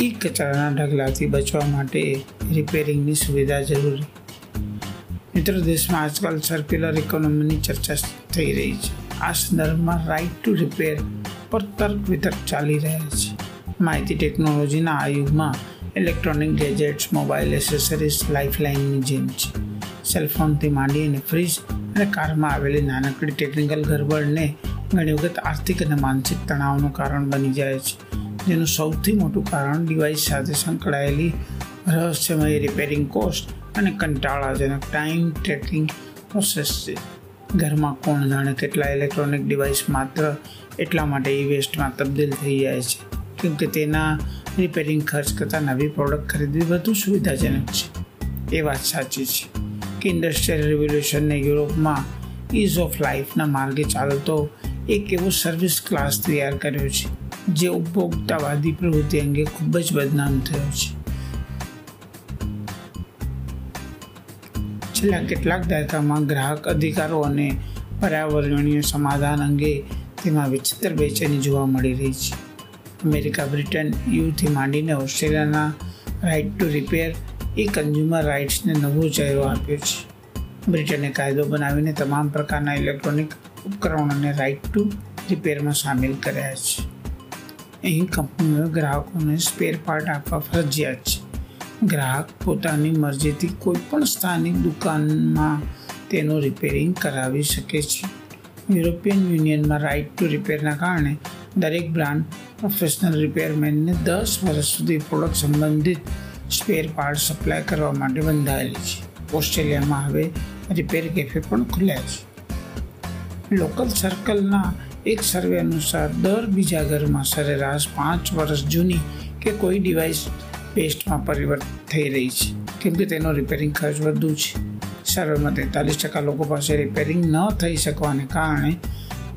ઈ કચરાના ઢગલાથી બચવા માટે રિપેરિંગની સુવિધા જરૂરી. મિત્રો, દેશમાં આજકાલ સર્ક્યુલર ઇકોનોમીની ચર્ચા થઈ રહી છે. આ સંદર્ભમાં રાઇટ ટુ રિપેર પર તર્ક વિતર્ક ચાલી રહ્યા છે. માહિતી ટેકનોલોજીના આ યુગમાં ઇલેક્ટ્રોનિક ગેજેટ્સ મોબાઈલ એસેસરીઝ લાઇફલાઇનની જેમ છે. સેલફોનથી માંડી અને ફ્રીજ અને કારમાં આવેલી નાનકડી ટેકનિકલ ગરબડને ઘણી વખત આર્થિક અને માનસિક તણાવનું કારણ બની જાય છે. જેનું સૌથી મોટું કારણ ડિવાઇસ સાથે સંકળાયેલી રહસ્યમય રિપેરિંગ કોસ્ટ અને કંટાળાજનક ટાઈમ ટ્રેકિંગ પ્રોસેસ છે. ઘરમાં કોણ જાણે કેટલા ઇલેક્ટ્રોનિક ડિવાઇસ માત્ર એટલા માટે ઈ વેસ્ટમાં તબદીલ થઈ જાય છે કેમ કે તેના રિપેરિંગ ખર્ચ કરતાં નવી પ્રોડક્ટ ખરીદવી વધુ સુવિધાજનક છે. એ વાત સાચી છે કે ઇન્ડસ્ટ્રીયલ રિવોલ્યુશનને યુરોપમાં ઇઝ ઓફ લાઈફના માર્ગે ચાલતો એક એવો સર્વિસ ક્લાસ તૈયાર કર્યો છે. જે ઉપભોક્તાવાદી પ્રવૃત્તિ અંગે ખૂબ જ બદનામ થયો છે. છેલ્લા કેટલાક દાયકામાં ગ્રાહક અધિકારો અને પર્યાવરણીય સમાધાન અંગે તેમાં વિચિત્ર બેચેની જોવા મળી રહી છે. અમેરિકા, બ્રિટન યુથી માંડીને ઓસ્ટ્રેલિયાના રાઇટ ટુ રિપેર એ કન્ઝ્યુમર રાઇટ્સને નવો ચહેરો આપ્યો છે. બ્રિટને કાયદો બનાવીને તમામ પ્રકારના ઇલેક્ટ્રોનિક ઉપકરણોને રાઇટ ટુ રિપેરમાં સામેલ કર્યા છે. અહીં કંપનીઓ ગ્રાહકોને સ્પેર પાર્ટ આપવા ફરજિયાત છે. ગ્રાહક પોતાની મરજીથી કોઈપણ સ્થાનિક દુકાનમાં તેનું રિપેરિંગ કરાવી શકે છે. યુરોપિયન યુનિયનમાં રાઇટ ટુ રિપેરના કારણે દરેક બ્રાન્ડ પ્રોફેશનલ રિપેરમેનને દસ વર્ષ સુધી પ્રોડક્ટ સંબંધિત સ્પેર પાર્ટ સપ્લાય કરવા માટે બંધાયેલી છે. ઓસ્ટ્રેલિયામાં હવે રિપેર કેફે પણ ખુલ્યા છે. લોકલ સર્કલના એક સર્વે અનુસાર દર બીજા ઘરમાં સરેરાશ પાંચ વર્ષ જૂની કે કોઈ ડિવાઇસ પેસ્ટમાં પરિવર્તન થઈ રહી છે. કેમ કે તેનો રિપેરિંગ ખર્ચ વધુ છે. સર્વેમાં તેતાલીસ ટકા લોકો પાસે રિપેરિંગ ન થઈ શકવાને કારણે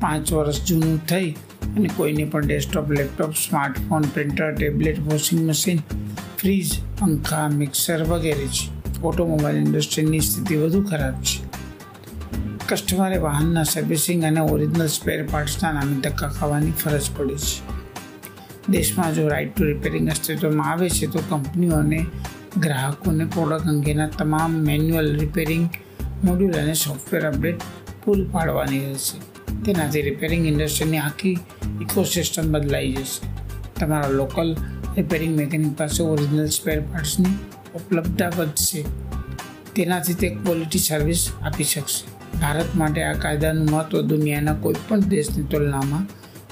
પાંચ વર્ષ જૂનું થઈ અને કોઈને પણ desktop laptop smartphone printer tablet washing machine fridge પંખા મિક્સર વગેરે છે. ઓટોમોબાઈલ ઇન્ડસ્ટ્રીની સ્થિતિ વધુ ખરાબ છે. કસ્ટમરે વાહનના સર્વિસિંગ અને ઓરિજિનલ સ્પેર પાર્ટ્સના નામે ધક્કા ખાવાની ફરજ પડે છે. દેશમાં જો રાઇટ ટુ રિપેરિંગ અસ્તિત્વમાં આવે છે, તો કંપનીઓને ગ્રાહકોને પ્રોડક્ટ અંગેના તમામ મેન્યુઅલ રિપેરિંગ મોડ્યુલ અને સોફ્ટવેર અપડેટ પૂરી પાડવાની રહેશે. તેનાથી રિપેરિંગ ઇન્ડસ્ટ્રીની આખી ઇકોસિસ્ટમ બદલાઈ જશે. તમારા લોકલ રિપેરિંગ મેકેનિક પાસે ઓરિજિનલ સ્પેર પાર્ટ્સની ઉપલબ્ધતા વધશે. તેનાથી તે ક્વોલિટી સર્વિસ આપી શકશે. ભારત માટે આ કાયદાનું મહત્ત્વ દુનિયાના કોઈપણ દેશની તુલનામાં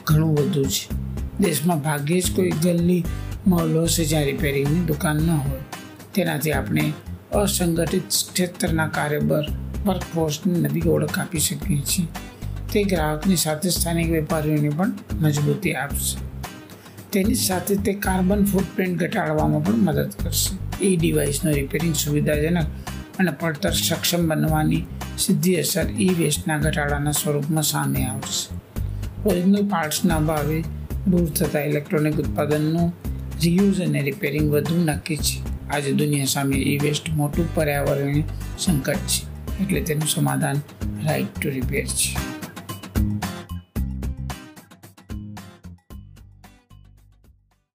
ઘણું વધુ છે. દેશમાં ભાગ્યે જ કોઈ ગલ્લી મોલ હશે જ્યાં રિપેરિંગની દુકાન ન હોય. તેનાથી આપણે અસંગઠિત ક્ષેત્રના કાર્યબર વર્કફોર્સને નવી ઓળખ આપી શકીએ છીએ. તે ગ્રાહકની સાથે સ્થાનિક વેપારીઓને પણ મજબૂતી આપશે. તેની સાથે તે કાર્બન ફૂટપ્રિન્ટ ઘટાડવામાં પણ મદદ કરશે. એ ડિવાઇસનો રિપેરિંગ સુવિધાજનક અને પડતર સક્ષમ બનવાની સીધી અસર ઈ વેસ્ટના ઘટાડાના સ્વરૂપમાં સામે આવશે. ઓરિજિનલ પાર્ટ્સના અભાવે દૂર થતા ઇલેક્ટ્રોનિક ઉત્પાદનનું રિયુઝ અને રિપેરિંગ વધુ નક્કી છે. આજે દુનિયા સામે ઈ વેસ્ટ મોટું પર્યાવરણીય સંકટ છે. એટલે તેનું સમાધાન રાઇટ ટુ રિપેર છે.